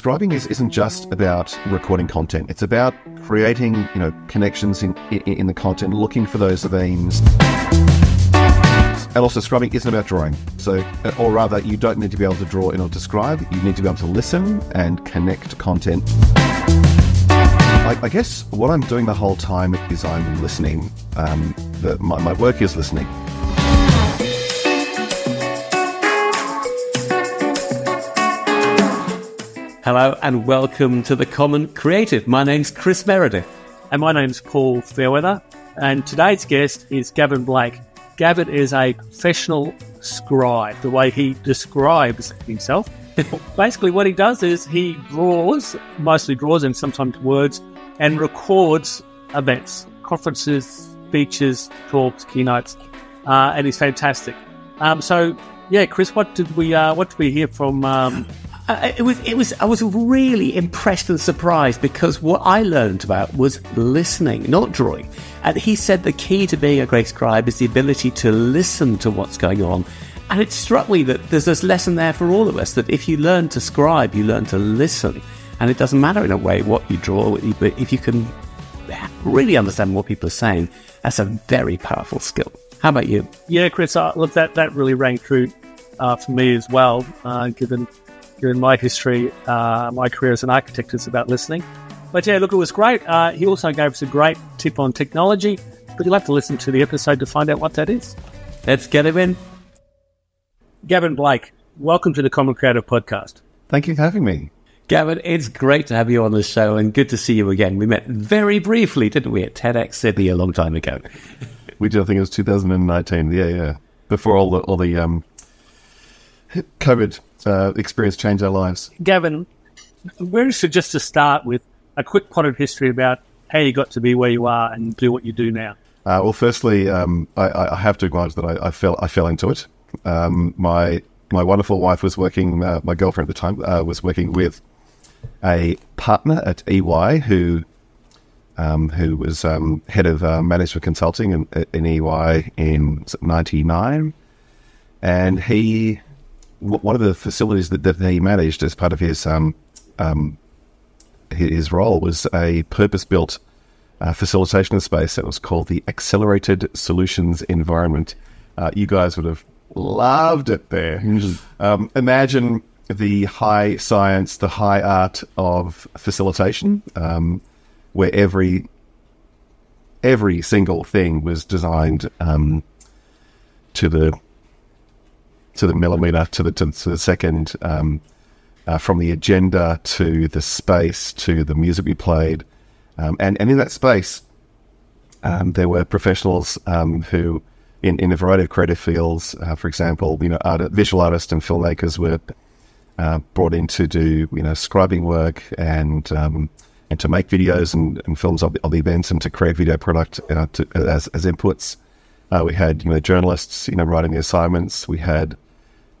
scribing is, isn't just about recording content. It's about creating, you know, connections in, in, in the content, looking for those veins. And also, scribing isn't about drawing. So, or rather, you don't need to be able to draw in order to. You need to be able to listen and connect content. I, I guess what I'm doing the whole time is I'm listening. Um, the, my, my work is listening. Hello and welcome to the Common Creative. My name's Chris Meredith. And my name's Paul Fairweather. And today's guest is Gavin Blake. Gavin is a professional scribe, the way he describes himself. Basically, what he does is he draws, mostly draws and sometimes words, and records events, conferences, speeches, talks, keynotes, uh, and he's fantastic. Um, so, yeah, Chris, what did we uh, what did we hear from um, it was it was I was really impressed and surprised because what I learned about was listening, not drawing. And he said the key to being a great scribe is the ability to listen to what's going on. And it struck me that there's this lesson there for all of us that if you learn to scribe, you learn to listen. And it doesn't matter in a way what you draw, but if you can really understand what people are saying, that's a very powerful skill. How about you? Yeah, Chris, uh, look, that, that really rang true uh, for me as well, uh, given in my history, uh, my career as an architect is about listening. But yeah, look, it was great. Uh, he also gave us a great tip on technology, but you'll have to listen to the episode to find out what that is. Let's get him in. Gavin Blake, welcome to the Common Creative Podcast. Thank you for having me. Gavin, it's great to have you on the show and good to see you again. We met very briefly, didn't we, at TEDx Sydney a long time ago? we did, I think it was 2019. Yeah, yeah. Before all the, all the um, COVID uh, experience change our lives. Gavin, we're interested just to start with a quick potted history about how you got to be where you are and do what you do now. Uh, well, firstly, um, I, I, have to acknowledge that I, I, fell I fell into it. Um, my my wonderful wife was working. Uh, my girlfriend at the time uh, was working with a partner at EY who um, who was um, head of uh, management consulting in, in EY in '99, and he one of the facilities that, that he managed as part of his um, um, his role was a purpose built uh, facilitation space that was called the Accelerated Solutions Environment. Uh, you guys would have loved it there. Mm-hmm. Um, imagine the high science, the high art of facilitation, um, where every every single thing was designed um, to the to the millimeter to the to, the second, um, uh, from the agenda to the space to the music we played, um, and and in that space, um, there were professionals um, who, in, in a variety of creative fields, uh, for example, you know, art, visual artists and filmmakers were uh, brought in to do you know scribing work and um, and to make videos and, and films of, of, the events and to create video product uh, to, as, as inputs. Uh, we had you know journalists you know writing the assignments. We had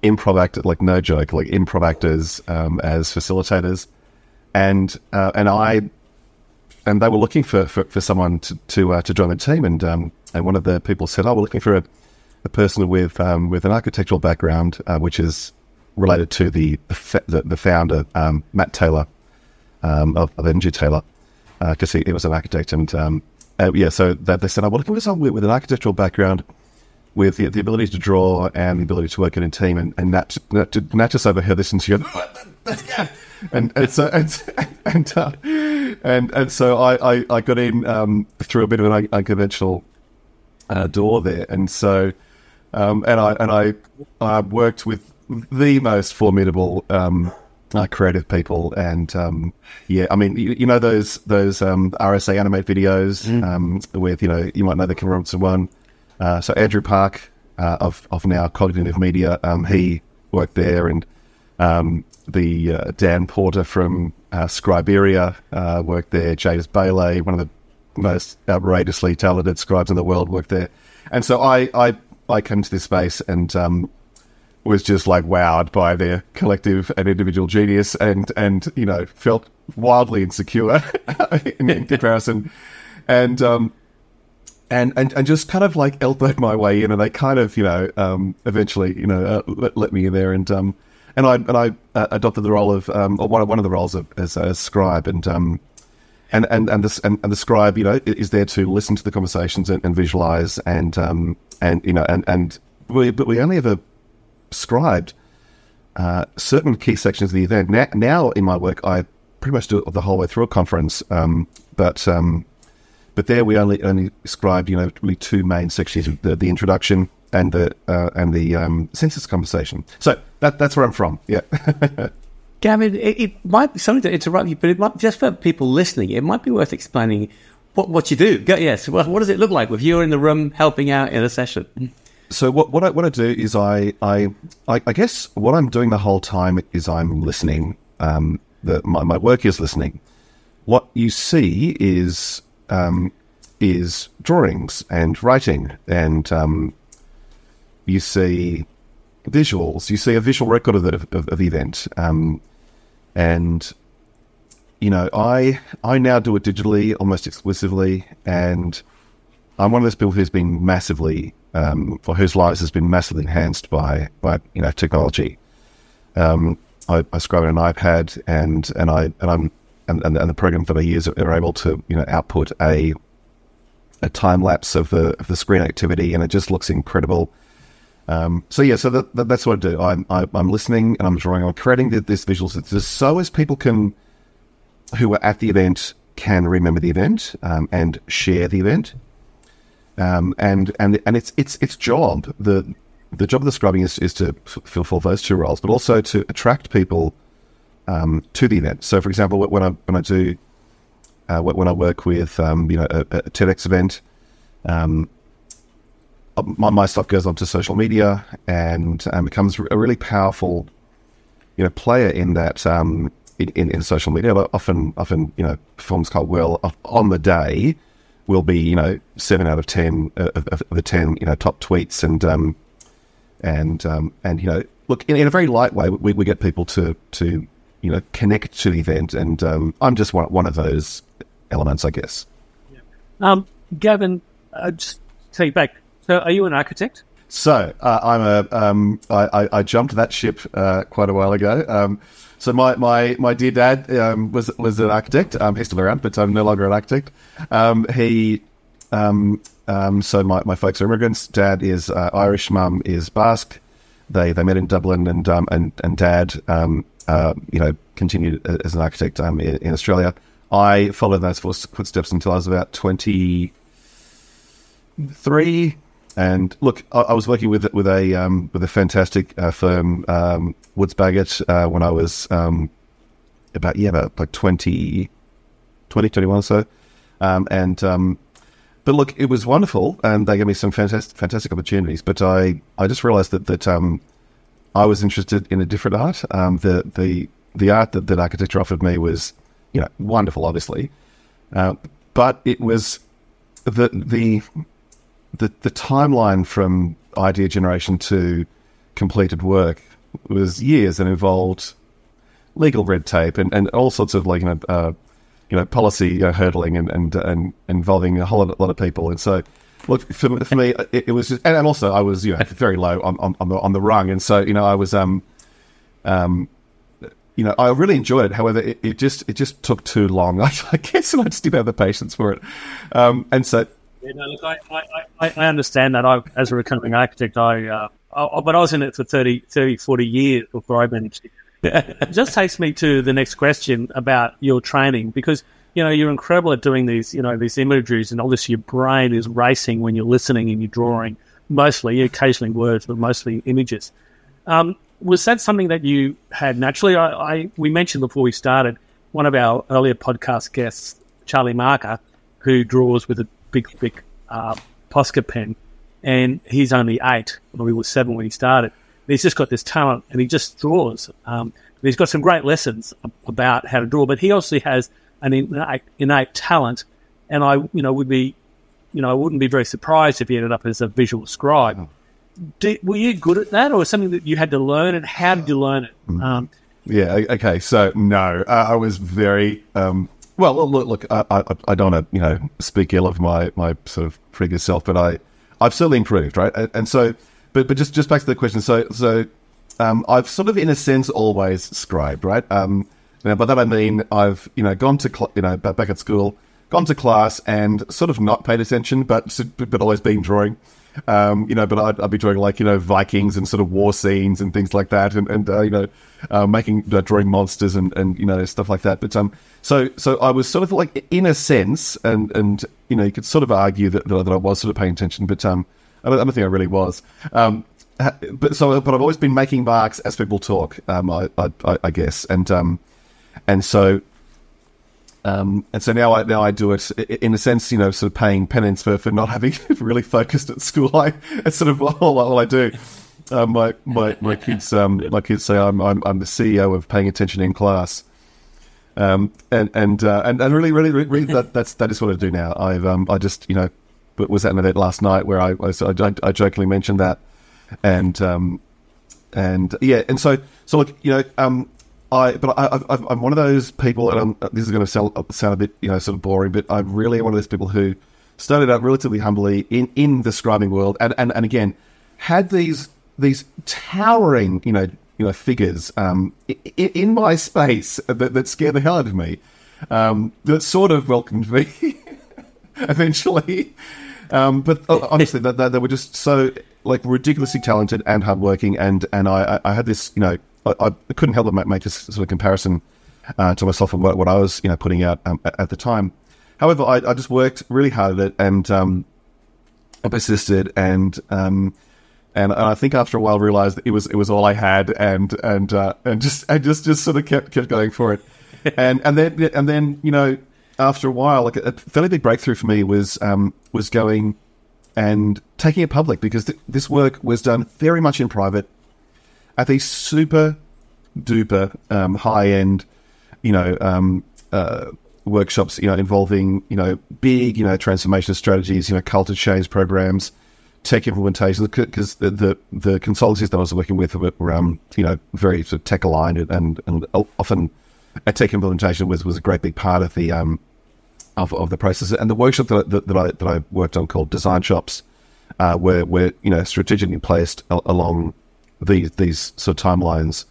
improv actors, like no joke, like improv actors um, as facilitators, and uh, and I and they were looking for for, for someone to to, uh, to join the team, and um, and one of the people said, "Oh, we're looking for a, a person with um, with an architectural background, uh, which is related to the the, the founder um, Matt Taylor um, of, of MG Taylor, because uh, he, he, was an architect, and um, uh, yeah, so they said, "I'm looking for someone with, an architectural background." With the, the, ability to draw and the ability to work in a team, and, and just overheard this and she goes, and, and so and and, uh, and, and so I, I, I got in um, through a bit of an unconventional uh, door there, and so um, and I and I I worked with the most formidable um, uh, creative people, and um, yeah, I mean, you, you know those those um, RSA animate videos mm. um, with you know you might know the Ken Robinson one. Uh, so Andrew Park uh, of of now Cognitive Media, um, he worked there, and um, the uh, Dan Porter from uh, Scriberia uh, worked there. James Bailey, one of the most outrageously talented scribes in the world, worked there. And so I I, I came to this space and um, was just like wowed by their collective and individual genius and and you know felt wildly insecure in, in, comparison. And um and, and and just kind of like elbowed my way in and they kind of you know um eventually you know uh, let, let me in there and um and I and I uh, adopted the role of um, one of, one of the roles of, as a scribe, and um, and and and the and, and the scribe, you know, is there to listen to the conversations and, and visualize, and um, and you know, and and we but we only ever scribed uh, certain key sections of the event. Now, now in my work, I pretty much do it the whole way through a conference, um, but um, but there we only only scribed, you know, really two main sections: the, the introduction and the uh, and the um, census conversation. So that that's where I'm from. Yeah. Gavin, it, it, might be something to interrupt you, but it might just for people listening, it might be worth explaining what what you do. Yes, what, what does it look like if you're in the room helping out in a session? So what what I what I do is I I I, guess what I'm doing the whole time is I'm listening. Um, the, my my work is listening. What you see is um, is drawings and writing, and um, you see visuals. You see a visual record of the of, of the event. Um, and you know, I I now do it digitally almost exclusively, and I'm one of those people who's been massively, um, for whose lives has been massively enhanced by by you know technology. Um, I, I on an iPad, and and I and I'm and, and, and the programs that I use are able to you know output a a time lapse of the of the screen activity, and it just looks incredible. Um, so yeah, so that, that, that's what I do. I'm, I, am listening and I'm drawing. I'm creating the, this visuals just so as people can, who are at the event, can remember the event um, and share the event. Um, and and and it's it's its job. The the job of the scribing is, is to fulfill those two roles, but also to attract people um, to the event. So, for example, when I when I do uh, when I work with um, you know a, a TEDx event, um, my, my stuff goes onto social media and um, becomes a really powerful, you know, player in that um, in, in, in, social media. Often, often, you know, films quite well on the day will be you know seven out of ten of, of the ten you know top tweets and um, and um, and you know look in, in a very light way we, we get people to to you know connect to the event and um, I'm just one one of those elements I guess. Yeah. Um, Gavin, uh, just take back so, are you an architect? So, uh, I'm a. Um, I, I, I jumped that ship uh, quite a while ago. Um, so my, my, my dear dad um, was was an architect. Um, he's still around, but I'm no longer an architect. Um, he um, um, so my, my folks are immigrants. Dad is uh, Irish. Mum is Basque. They they met in Dublin, and um, and and Dad uh, you know continued as an architect in, in Australia. I followed those footsteps until I was about twenty three and look, I, I was working with with a um, with a fantastic uh, firm, um, Woods Bagot, uh, when I was um, about yeah about like 20, 20 21 or so, um, and um, but look, it was wonderful, and they gave me some fantastic fantastic opportunities. But I I just realised that that um, I was interested in a different art. the the the art that, that architecture offered me was you know wonderful, obviously, uh, but it was the the the the timeline from idea generation to completed work was years and involved legal red tape and, and all sorts of like you know uh, you know policy uh, hurdling and, and and involving a whole lot, lot of people and so look for, for me it, it was just, and also I was you know very low on, on, on the on the rung and so you know I was um um you know, I really enjoyed it. However, it, it just it just took too long. I, I guess, and I just didn't have the patience for it. Um, and so yeah, no, look, I, I, I understand that. I, as a recovering architect, I, uh, I, but I was in it for 30, 30 40 years before I managed it. it just takes me to the next question about your training because, you know, you're incredible at doing these, you know, these imageries and obviously your brain is racing when you're listening and you're drawing mostly, occasionally words, but mostly images. Um, was that something that you had naturally? I, I, we mentioned before we started one of our earlier podcast guests, Charlie Marker, who draws with a big, big uh, Posca pen, and he's only eight, or he was seven when he started. And he's just got this talent, and he just draws. Um, he's got some great lessons about how to draw, but he also has an innate, innate talent. And I, you know, would be, you know, I wouldn't be very surprised if he ended up as a visual scribe. Oh. Did, were you good at that, or something that you had to learn? And how did you learn it? Mm. Um, yeah. Okay. So no, I was very um, well, look, look, I, I, I don't you know, speak ill of my, my sort of previous self, but I, I've certainly improved, right? And, and so, but, but just, just back to the question. So, so, um, I've sort of, in a sense, always scribed, right? Um, you know, by that I mean I've you know gone to cl- you know back at school, gone to class, and sort of not paid attention, but but always been drawing. Um, you know, but I'd, I'd, be drawing like you know Vikings and sort of war scenes and things like that, and, and uh, you know, uh, making uh, drawing monsters and, and you know stuff like that. But um, so so I was sort of like in a sense, and and you know, you could sort of argue that that, I was sort of paying attention, but um, I don't, I don't think I really was. Um, but so but I've always been making marks as people talk. Um, I, I, I guess, and um, and so um, and so now I now I do it in a sense, you know, sort of paying penance for, for not having really focused at school. I it's sort of all, all I do. Uh, my my my kids um, my kids say I'm, I'm I'm the CEO of paying attention in class. Um, and and, uh, and and really, really, really, that that's that is what I do now. I've um, I just you know, was at an event last night where I I, I, I jokingly mentioned that, and um, and yeah, and so so look, you know, um, I, but I, am one of those people, and I'm, this is going to sound, sound a bit, you know, sort of boring, but I'm really one of those people who started out relatively humbly in, in the scribing world, and, and, and again, had these these towering, you know, you know, figures um, in, in, my space that, that scared the hell out of me. Um, that sort of welcomed me eventually, um, but uh, honestly, they, they, were just so like ridiculously talented and hardworking, and and I, I had this, you know I, I couldn't help but make this sort of comparison uh, to myself and what, what, I was, you know, putting out um, at, the time. However, I, I, just worked really hard at it and um, I persisted and um, and I think after a while realized that it was it was all I had and and uh, and just and just just sort of kept kept going for it. and and then and then you know after a while, like a fairly big breakthrough for me was um, was going and taking it public because th- this work was done very much in private at these super duper um, high end, you know, um, uh, workshops, you know, involving you know big you know transformation strategies, you know, culture change programs, tech implementations. Because the, the, the consultancies that I was working with were, um, you know very sort of tech aligned and, and often a tech implementation was was a great big part of the um of, of the process. And the workshop that, that, that I that I worked on called Design Shops, uh, were were you know strategically placed along these these sort of timelines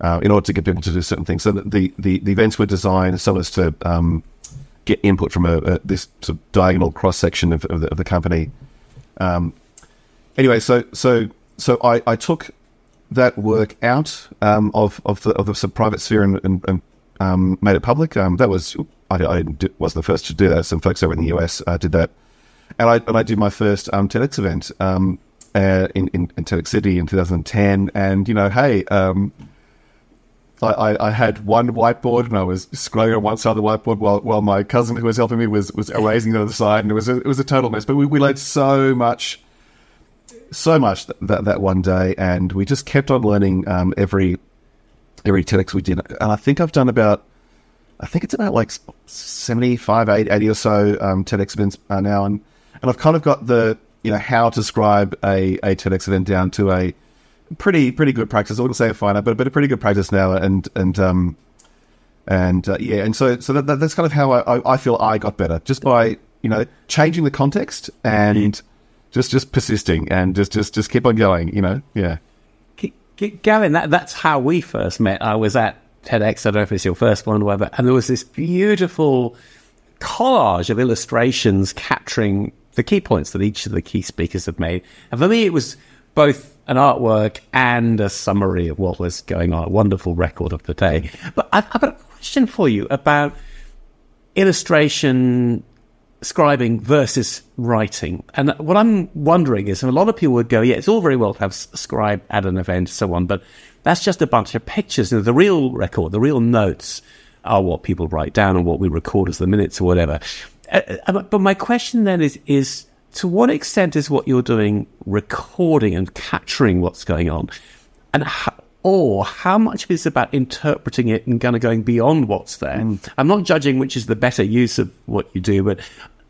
uh, in order to get people to do certain things. So the the, the events were designed so as to um, get input from a, a, this sort of diagonal cross section of, of, of, the, company. Um, anyway, so so so I, I took that work out um, of of the of the sort of private sphere and, and, and um, made it public. Um, that was I, I was the first to do that. Some folks over in the US uh, did that, and I and I did my first um, TEDx event uh, in, in, in TEDx Sydney in 2010. And, you know, hey, um, I, I, had one whiteboard and I was scrolling on one side of the whiteboard while, while my cousin who was helping me was, was erasing the other side. And it was a, it was a total mess. But we, we learned so much, so much that, that, that one day. And we just kept on learning um, every every TEDx we did. And I think I've done about, I think it's about like 75, 80, 80 or so um, TEDx events uh, now. And, and I've kind of got the, you know how to describe a, a TEDx event down to a pretty pretty good practice. I wouldn't say a finer, but but a pretty good practice now. And and um and uh, yeah, and so so that, that's kind of how I, I feel I got better just by you know changing the context and just just persisting and just just just keep on going. You know, yeah. Gavin, that, that's how we first met. I was at TEDx. I don't know if it's your first one or whatever. And there was this beautiful collage of illustrations capturing the key points that each of the key speakers had made. And for me, it was both an artwork and a summary of what was going on, a wonderful record of the day. But I've, I've got a question for you about illustration scribing versus writing. And what I'm wondering is, a lot of people would go, yeah, it's all very well to have scribe at an event, so on, but that's just a bunch of pictures. the real record, the real notes are what people write down and what we record as the minutes or whatever. Uh, uh, but my question then is, is to what extent is what you're doing recording and capturing what's going on? And how, or how much of it is about interpreting it and kind of going beyond what's there? Mm. I'm not judging which is the better use of what you do, but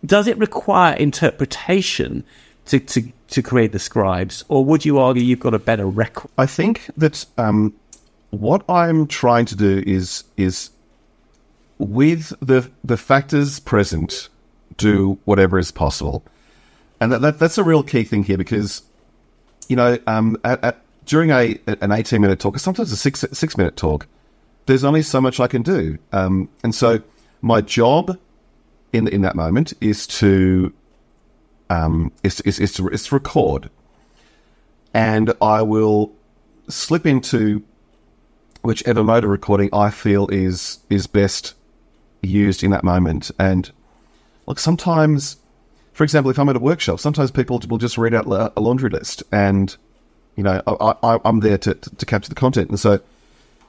does it require interpretation to, to, to create the scribes, or would you argue you've got a better record? I think that um, what I'm trying to do is is with the the factors present, do whatever is possible, and that, that that's a real key thing here because you know um, at, at during a an eighteen minute talk, or sometimes a six six minute talk, there's only so much I can do, um, and so my job in in that moment is to um, is, is, is to is to record, and I will slip into whichever mode of recording I feel is is best used in that moment. And look, sometimes, for example, if I'm at a workshop, sometimes people will just read out a laundry list, and you know, I, am there to, to, to, capture the content. And so,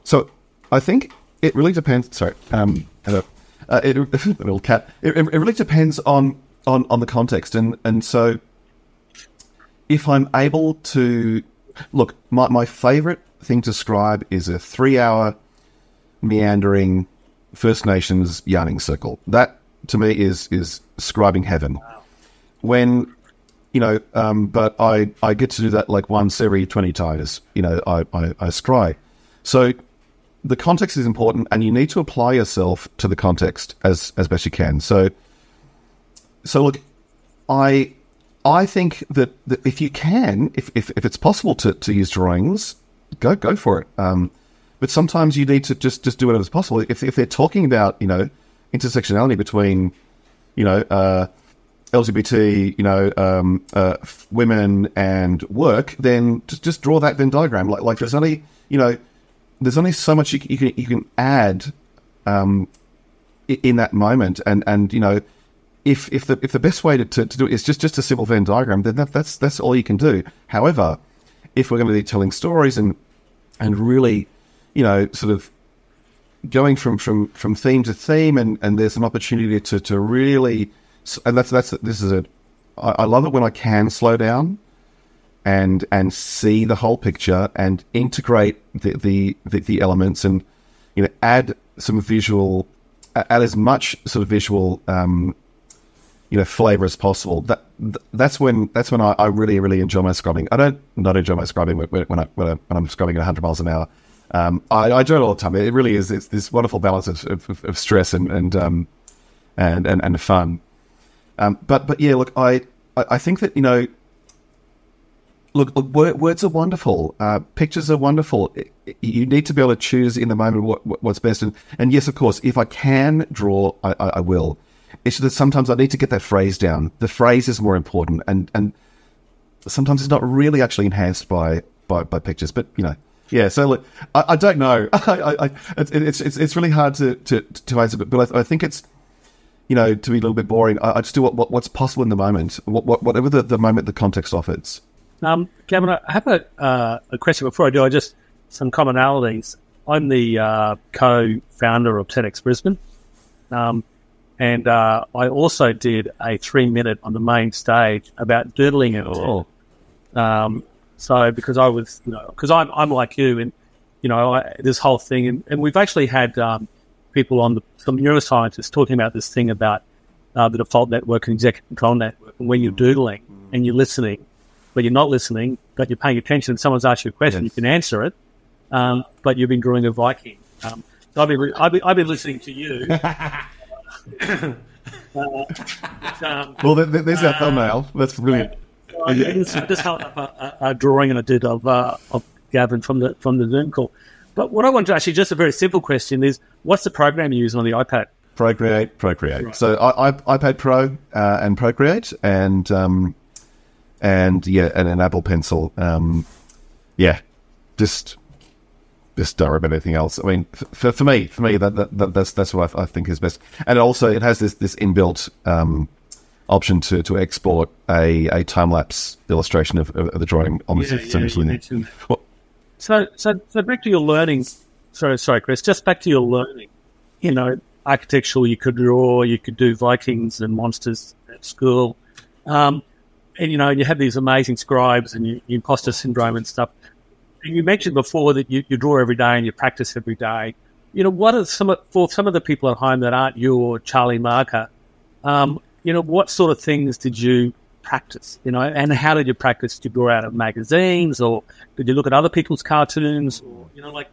so I think it really depends. Sorry, um, uh, it, little cat. It, it really depends on on on the context, and and so if I'm able to look, my my favorite thing to scribe is a three hour meandering First Nations yarning circle. That to me is is scribing heaven. When you know, um, but I I get to do that like once every twenty times. You know, I I, I scry. So the context is important, and you need to apply yourself to the context as as best you can. So so look, I I think that, that if you can, if, if, if it's possible to, to use drawings, go go for it. Um, but sometimes you need to just just do whatever's possible. If if they're talking about you know intersectionality between you know uh, LGBT you know um, uh, women and work, then just just draw that Venn diagram. Like like there's only you know there's only so much you, you can you can add um, in that moment, and and you know if if the if the best way to, to, to do it is just just a simple Venn diagram, then that, that's that's all you can do. However, if we're going to be telling stories and and really you know, sort of going from, from, from theme to theme, and, and there's an opportunity to, to really, and that's that's this is a, I, love it when I can slow down, and and see the whole picture and integrate the the, the, the elements and you know add some visual, add as much sort of visual um, you know flavor as possible. That that's when that's when I, I, really really enjoy my scribing. I don't not enjoy my scribing when, when I when, I, am scribing at 100 miles an hour. Um, I, I, do it all the time. It really is. It's this wonderful balance of, of, of stress and and, um, and and and fun. Um, but but yeah, look, I I think that you know, look, look words are wonderful. Uh, pictures are wonderful. You need to be able to choose in the moment what, what's best. And and yes, of course, if I can draw, I, I, I will. It's that sometimes I need to get that phrase down. The phrase is more important, and and sometimes it's not really actually enhanced by by, by pictures. But you know yeah, so look, I, I don't know. I, I, it's, it's it's really hard to to, to answer, but, but I, I, think it's you know to be a little bit boring. I, I just do what, what, what's possible in the moment, what, what, whatever the, the moment the context offers. Um, Gavin, I have a uh, a question before I do. I just some commonalities. I'm the uh, co-founder of TEDx Brisbane, um, and uh, I also did a three minute on the main stage about doodling it all. Um, so because I was, you know, because I'm I'm like you, and you know, I, this whole thing, and, and we've actually had um, people on the some neuroscientists talking about this thing about uh, the default network and executive control network, and when you're doodling mm. and you're listening, but you're not listening, but you're paying attention, and someone's asked you a question, yes. you can answer it, um, but you've been drawing a Viking. Um, so I've been, I've been, I've been listening to you. uh, um, well, there's our thumbnail. That's brilliant. I just held up a, a, drawing I did of, uh, of Gavin from the from the Zoom call. But what I want to actually just a very simple question is, what's the program you use on the iPad? Procreate, Procreate. Right. So I, I, iPad Pro uh, and Procreate, and um, and yeah, and an Apple Pencil. Um, yeah, just just don't about anything else. I mean, for, for me, for me, that, that, that that's that's what I, I, think is best. And also, it has this this inbuilt um, option to, to export a, a time lapse illustration of, of, the drawing on the yeah, yeah, well, so, so, so back to your learning. Sorry, sorry, Chris. Just back to your learning. You know, architectural. You could draw. You could do Vikings and monsters at school. Um, and you know, you have these amazing scribes and you, imposter syndrome and stuff. And you mentioned before that you, you draw every day and you practice every day. You know, what are some of, for some of the people at home that aren't you or Charlie Marker? Um, you know, what sort of things did you practice? You know, and how did you practice? Did you go out of magazines, or did you look at other people's cartoons, or you know, like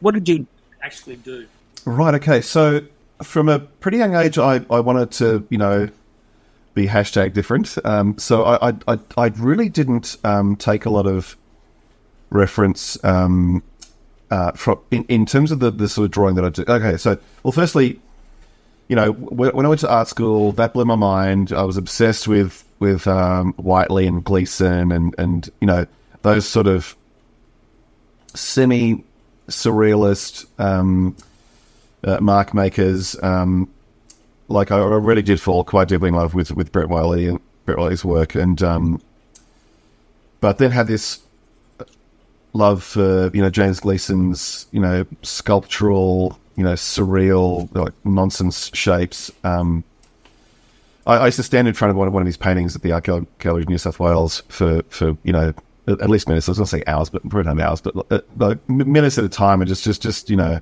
what did you actually do? Right. Okay. So from a pretty young age, I, I wanted to, you know, be hashtag different. Um, so I, I, I, really didn't um, take a lot of reference um, uh, from in, in terms of the, the sort of drawing that I do. Okay, so well, firstly, you know, when, I went to art school, that blew my mind. I was obsessed with with um, Whiteley and Gleeson and and you know those sort of semi surrealist um, uh, mark makers. Um, like I, I really did fall quite deeply in love with with Brett Whiteley and Brett Whiteley's work, and um, but then had this love for you know James Gleeson's you know sculptural you know surreal like nonsense shapes. Um, I, I used to stand in front of one of one of his paintings at the Art Gallery of New South Wales for for you know at least minutes. I was going to say hours, but probably not hours, but uh, like minutes at a time, and just just just you know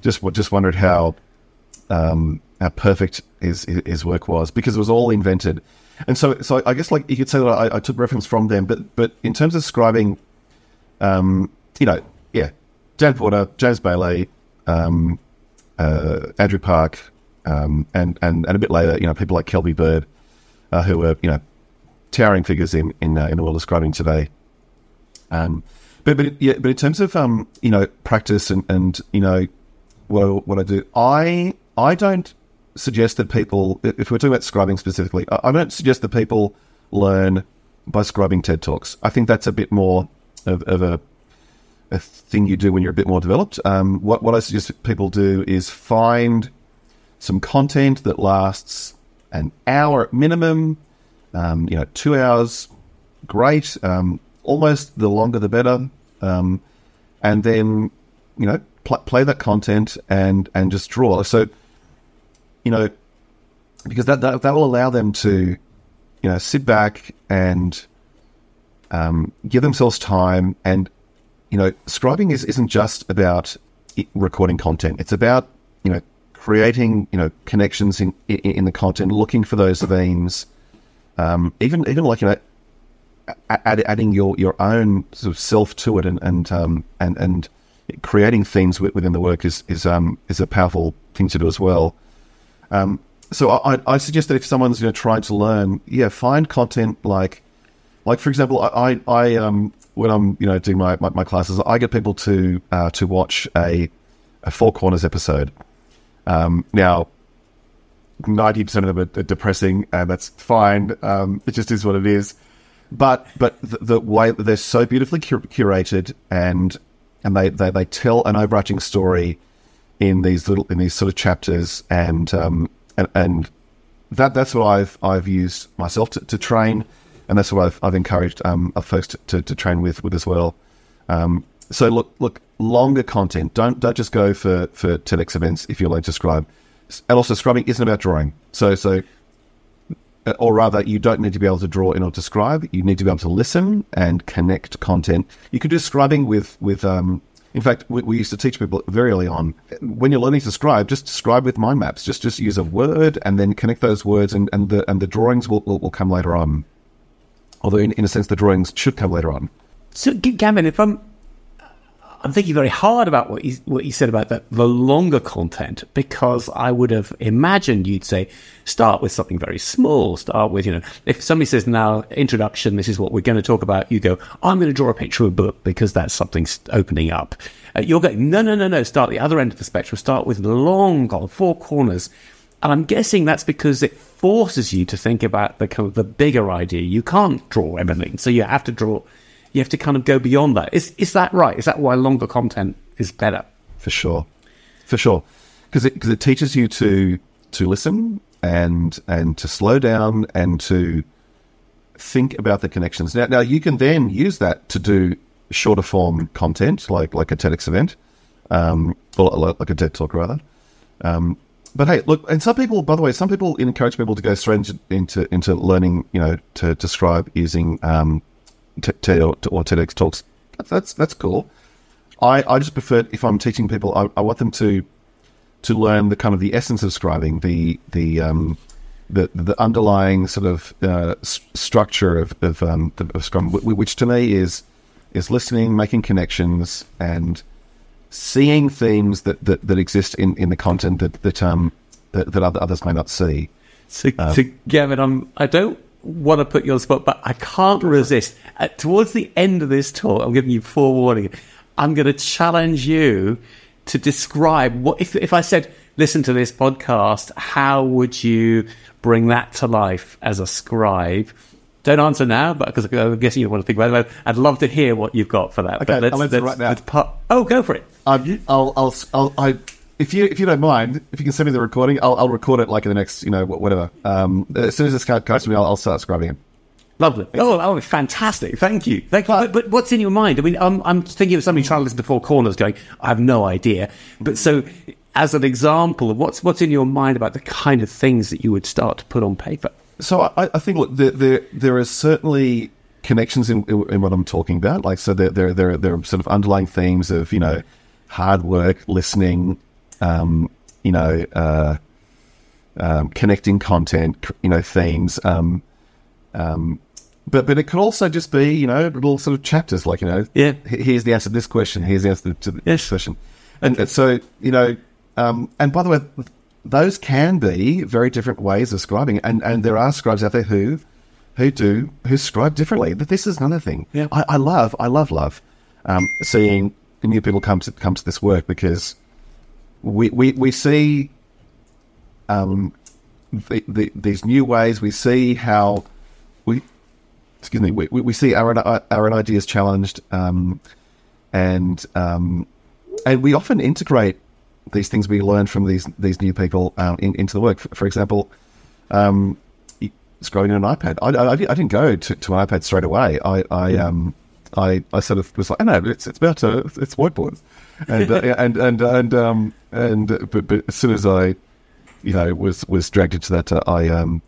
just what just wondered how um, how perfect his his work was because it was all invented. And so, so I guess like you could say that I, I took reference from them, but but in terms of scribing, um, you know, yeah, Dan Porter, James Bailey, um, uh, Andrew Park, um, and and and a bit later, you know, people like Kelvy Bird, uh, who were you know towering figures in in uh, in the world of scribing today. Um, but but yeah, but in terms of um, you know, practice and and you know, what what I do, I I don't suggest that people, if we're talking about scribing specifically, I don't suggest that people learn by scribing TED Talks. I think that's a bit more of, of a, a thing you do when you're a bit more developed. Um, what, what I suggest people do is find some content that lasts an hour at minimum, um, you know, two hours, great. Um, almost the longer the better. Um, and then, you know, pl- play that content and, and just draw. So, you know, because that, that, that will allow them to, you know, sit back and um, give themselves time. And, you know, scribing is, isn't just about recording content. It's about, you know, creating, you know, connections in, in, in the content, looking for those themes, um, even, even like, you know, add, adding your, your own sort of self to it and, and, um, and, and creating themes within the work is, is, um, is a powerful thing to do as well. Um, so I, I, suggest that if someone's you know trying to learn, yeah, find content like, like for example, I, I um, when I'm you know doing my, my, my classes, I get people to uh, to watch a a Four Corners episode. Um, now, ninety percent of them are, depressing, and that's fine. Um, it just is what it is. But but the, the way they're so beautifully cur- curated, and and they, they they tell an overarching story in these little in these sort of chapters, and um, and, and that that's what I've I've used myself to, to train, and that's what I've, I've encouraged um, folks to, to, to, train with with as well. Um, so look look longer content. Don't don't just go for for TEDx events if you're learning to scribe, and also scribing isn't about drawing. So so. Or rather, you don't need to be able to draw in order to scribe. You need to be able to listen and connect content. You can do scribing with with um, in fact, we, we, used to teach people very early on when you're learning to scribe, just scribe with mind maps. Just just use a word and then connect those words, and, and the and the drawings will, will, will come later on. Although, in, in a sense, the drawings should come later on. So, Gavin, if I'm I'm thinking very hard about what you, what you said about the, the longer content because I would have imagined you'd say start with something very small. Start with you know if somebody says now introduction, this is what we're going to talk about. You go, I'm going to draw a picture of a book because that's something opening up. Uh, you're going, no, no, no, no. Start the other end of the spectrum. Start with long, four corners. And I'm guessing that's because it forces you to think about the kind of the bigger idea. You can't draw everything, so you have to draw you have to kind of go beyond that. Is is that right? Is that why longer content is better? For sure, for sure, because it because it teaches you to to listen and and to slow down and to think about the connections. Now, now you can then use that to do shorter form content, like like a TEDx event, um, or like a TED talk rather. Um, but hey, look, and some people, by the way, some people encourage people to go straight into into, learning, you know, to describe using um, t- t- or, or TEDx talks. That's that's cool. I, I just prefer if I'm teaching people, I, I want them to to learn the kind of the essence of scribing, the the um, the the underlying sort of uh, s- structure of of, um, of Scrum, which to me is is listening, making connections, and seeing themes that, that, that exist in, in the content that that um that, that others may not see. So, uh, so Gavin, I'm, I don't want to put you on the spot, but I can't resist. Uh, towards the end of this talk, I'm giving you forewarning. I'm going to challenge you to describe what if if I said, "Listen to this podcast," how would you bring that to life as a scribe? Don't answer now, but because I'm guessing you want to think about it. I'd love to hear what you've got for that. Okay, but I'll answer right now. part- oh, go for it. Um, I'll, I'll, I'll, I, if you, if you don't mind, if you can send me the recording, I'll, I'll record it like in the next, you know, whatever. Um, as soon as this card comes to me, I'll, I'll start scribing it. Lovely. Oh, oh, fantastic. Thank you. Thank you. But, but what's in your mind? I mean, I'm, I'm thinking of somebody trying to listen to Four Corners going, I have no idea. But so, as an example of what's, what's in your mind about the kind of things that you would start to put on paper? So I, I think look, there, there, there are certainly connections in, in what I'm talking about. Like, so there, there, there, there are sort of underlying themes of, you know, hard work, listening, um, you know, uh, um, connecting content, you know, themes. Um, um, but but it could also just be, you know, little sort of chapters, like you know, Yeah. here's the answer to this question, here's the answer to this Yes. question, and, and so you know, um, and by the way, those can be very different ways of scribing, and and there are scribes out there who who do who scribe differently. But this is another thing. Yeah. I, I love, I love, love um, seeing new people come to come to this work because we we we see um, the, the, these new ways. We see how we, excuse me, we, we we see our our own ideas challenged, um, and um, and we often integrate these things we learn from these these new people um, in, into the work. For, for example, um, scrolling on an iPad. I, I, I didn't go to, to an iPad straight away. I I um I, I sort of was like, oh, no, it's it's about it's whiteboard, and uh, and and and um and uh, but, but as soon as I you know was was dragged into that, uh, I um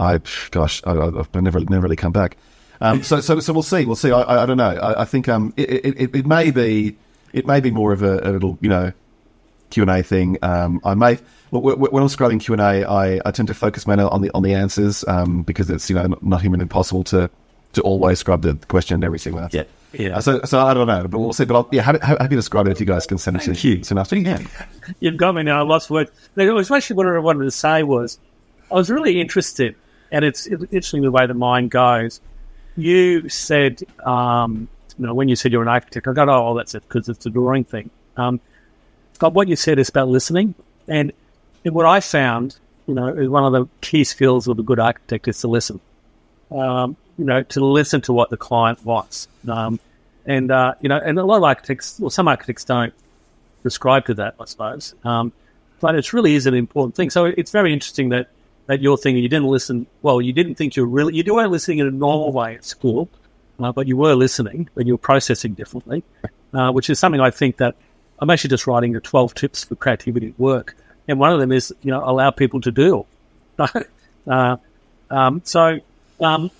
I gosh I, I've never never really come back. Um, so so so we'll see we'll see. I I, don't know. I, I think um it, it, it, may be it may be more of a, a little you know Q and A thing. Um, I may when I'm scrolling Q and A, I, I tend to focus mainly on the on the answers um, because it's you know not, not humanly impossible to to always scrub the question and everything. Like. Yeah, yeah. So so I don't know, but we'll see. But I'll, yeah, happy, happy to scrub it if you guys can send it Thank to you. soon after. Yeah. You've got me now. I lost words. Like, Especially what I wanted to say was, I was really interested, and it's interesting the way the mind goes. You said, um, you know, when you said you're an architect, I got, oh, that's it, because it's a drawing thing. Um, but what you said is about listening, and, and what I found, you know, is one of the key skills of a good architect is to listen. Um, you know, to listen to what the client wants. Um, and uh, you know, and a lot of architects, well, some architects don't prescribe to that, I suppose. Um, but it really is an important thing. So it's very interesting that that you're thinking you didn't listen. Well, you didn't think you were really you weren't listening in a normal way at school, uh, but you were listening and you were processing differently, uh, which is something I think that I'm actually just writing the 12 tips for creativity at work, and one of them is you know allow people to do. uh, um, so. Um,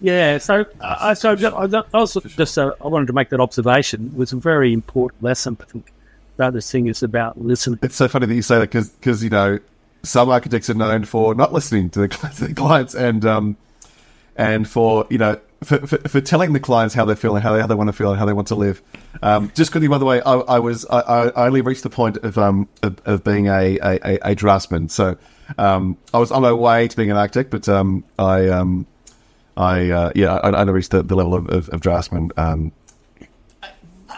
yeah, so uh, so I I was just uh, I wanted to make that observation. It was a very important lesson. I think about this thing is about listening. It's so funny that you say that because you know some architects are known for not listening to the, to the clients and um and for you know for, for, for telling the clients how they feel and how they, how they want to feel and how they want to live. Um, just quickly, by the way, I, I was I, I only reached the point of um of, of being a, a, a, a draftsman, so um I was on my way to being an architect, but um I um I uh, yeah I, I reached the, the level of, of, of draftsman. Um,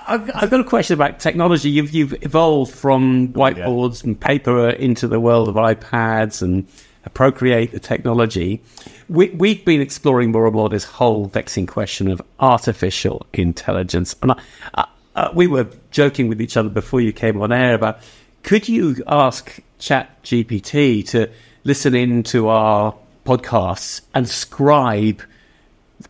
I've, I've got a question about technology. You've you've evolved from whiteboards and paper into the world of iPads and Procreate, the technology. We, we've been exploring more and more this whole vexing question of artificial intelligence, and I, I, uh, we were joking with each other before you came on air about could you ask Chat GPT to listen in to our podcasts and scribe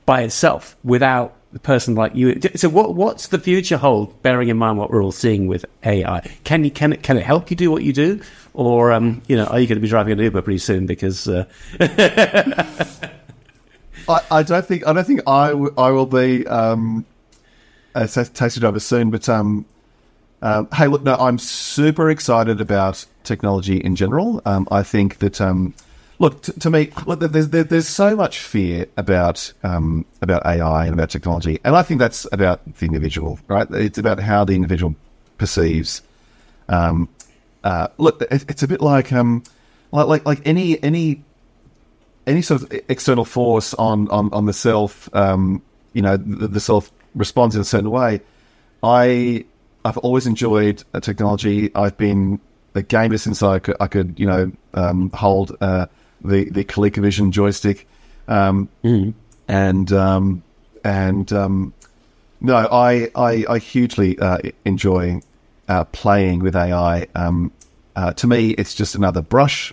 by itself without the person like you. So, what what's the future hold? Bearing in mind what we're all seeing with AI, can you can it can it help you do what you do, or um, you know, are you going to be driving an Uber pretty soon? Because uh, I, I don't think I don't think I, w- I will be um, a ta- taxi driver soon. But um, um, hey, look, no, I'm super excited about technology in general. Um, I think that um, look t- to me, look, there's there, there's so much fear about um, about AI and about technology, and I think that's about the individual, right? It's about how the individual perceives. Um, uh, look, it, it's a bit like um, like like like any any any sort of external force on on, on the self, um, you know, the, the self responds in a certain way. I I've always enjoyed uh, technology. I've been a gamer since I could, I could you know um, hold uh, the the ColecoVision joystick, um, and um, and um, no, I I, I hugely uh, enjoy uh, playing with AI. Um, uh, to me, it's just another brush.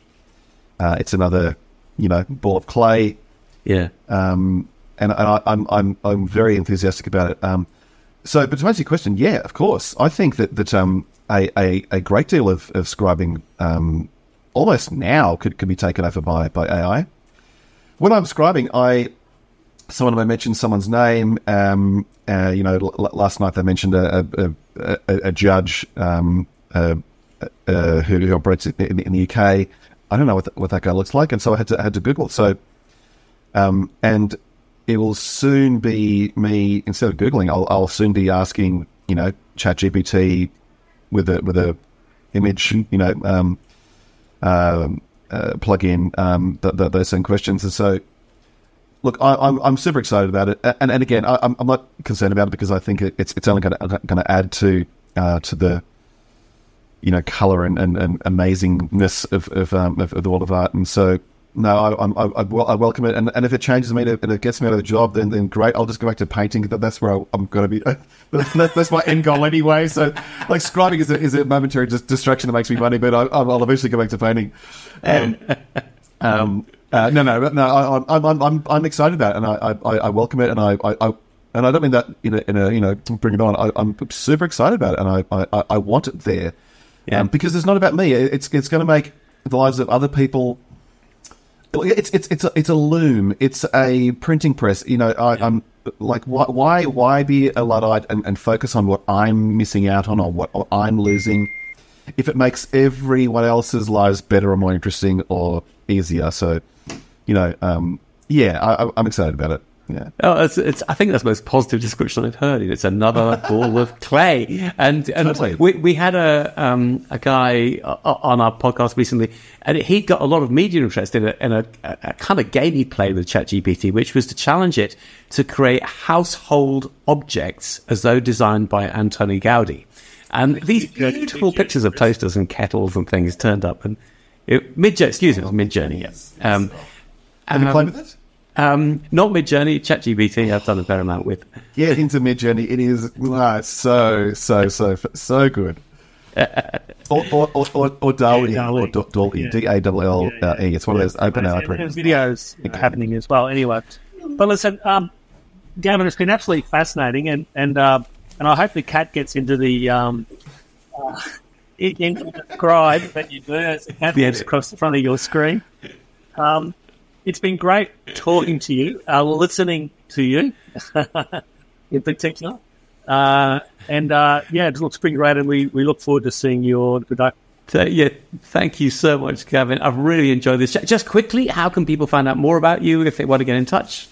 Uh, it's another you know ball of clay. Yeah. Um, and, and I, I'm I'm I'm very enthusiastic about it. Um, so, but to answer your question, yeah, of course, I think that that um, a, a, a great deal of, of scribing um, almost now could, could be taken over by, by AI. When I'm scribing, I someone I mentioned someone's name. Um, uh, you know, l- last night they mentioned a a, a, a judge um, uh, uh, who, who operates in, in, the UK. I don't know what, the, what that guy looks like, and so I had to I had to Google. So, um, and it will soon be me instead of googling, I'll, I'll soon be asking you know ChatGPT with a with a image you know um, uh, plug in um, th- th- those same questions, and so look, I, am super excited about it, and and again, I, am I'm not concerned about it because I think it's it's only going to going to add to uh, to the you know color and, and, and amazingness of of, um, of, of the world of art, and so no, I, I, I, I, welcome it, and, and if it changes me and it gets me out of the job, then then great. I'll just go back to painting. That's where I, am going to be. that's my end goal anyway. So, like scribing is a, is a momentary just distraction that makes me money, but I, will eventually go back to painting. Um, um, uh, no, no, no. I, am I'm, I'm I'm excited about it, and I, I, I welcome it, and I, I, and I don't mean that in a, in a you know bring it on. I, am super excited about it, and I, I, I want it there, yeah. Um, because it's not about me. It's it's going to make the lives of other people it's it's it's a, it's a loom. It's a printing press. You know, I, am like, why why why be a luddite and, and focus on what I'm missing out on or what I'm losing, if it makes everyone else's lives better or more interesting or easier. So, you know, um, yeah, I, I'm excited about it. Yeah. Oh, it's, it's, I think that's the most positive description I've heard. It's another ball of clay. And, and totally. we, we had a, um, a guy on our podcast recently, and he got a lot of media interest in a, in a, a kind of gamey play with ChatGPT, which was to challenge it to create household objects as though designed by Antoni Gaudi. And these beautiful pictures of toasters and kettles and things turned up. And it, mid, excuse me, it was Midjourney, yes. Um, Have you played with it? Um, not Mid Midjourney, ChatGPT. I've done a fair amount with. Yeah, into Midjourney. It is ah, so so so so good. or, or, or, or, or DALL-E, yeah, or DALL-E, D A L L E. It's one of those open AI There's videos okay. happening as well. Anyway, but listen, um, Gavin, it's been absolutely fascinating, and and uh, and I hope the cat gets into the um, uh, into the scribe that you do as the cat yes. across the front of your screen. Um, it's been great talking to you, uh, listening to you in particular. Uh, and uh, yeah, it looks pretty great, and we, we look forward to seeing your production. So, yeah, thank you so much, Gavin. I've really enjoyed this. Just quickly, how can people find out more about you if they want to get in touch?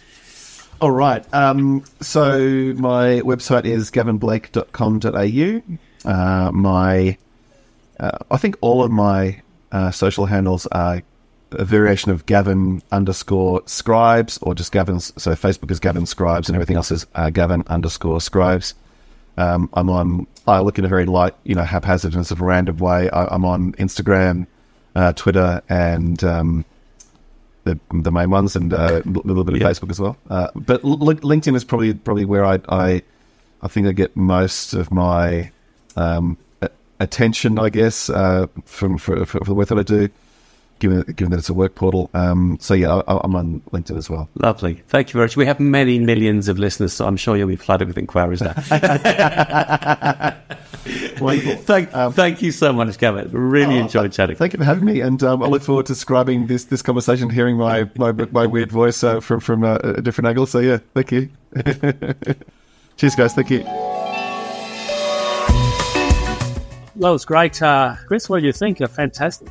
All right. Um, so my website is gavinblake.com.au. Uh, my, uh, I think all of my uh, social handles are a variation of Gavin underscore scribes or just Gavin's. So Facebook is Gavin scribes and everything else is uh, Gavin underscore scribes. Um, I'm on, I look in a very light, you know, haphazard and sort of random way. I, am on Instagram, uh, Twitter, and um, the the main ones, and uh, a little bit of yeah. Facebook as well. Uh, but L- LinkedIn is probably probably where I, I I think I get most of my um, attention, I guess, uh, from for, for, for the work that I do given given that it's a work portal. Um, so yeah, I, am on LinkedIn as well. Lovely, thank you very much. We have many millions of listeners, so I'm sure you'll be flooded with inquiries now. thank, um, thank you so much, Gavin. Really oh, enjoyed chatting. Thank you for having me, and um, I look forward to scribing this this conversation, hearing my my, my weird voice uh, from from a, a different angle. So yeah, thank you. Cheers, guys. Thank you. Well, it's great. Uh, Chris, what do you think? fantastic.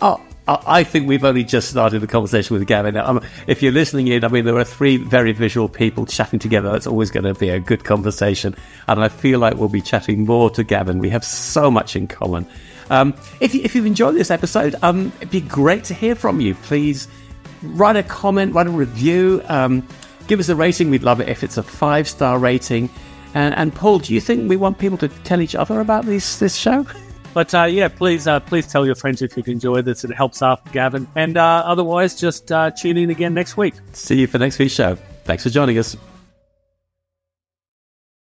Oh, I think we've only just started the conversation with Gavin. Um, if you're listening in, I mean, there are three very visual people chatting together. That's always going to be a good conversation. And I feel like we'll be chatting more to Gavin. We have so much in common. Um, if, you, if you've enjoyed this episode, um, it'd be great to hear from you. Please write a comment, write a review, um, give us a rating. We'd love it if it's a five star rating. And, and Paul, do you think we want people to tell each other about this this show? But uh, yeah, please uh, please tell your friends if you've enjoyed this. It helps out Gavin. And uh, otherwise, just uh, tune in again next week. See you for next week's show. Thanks for joining us.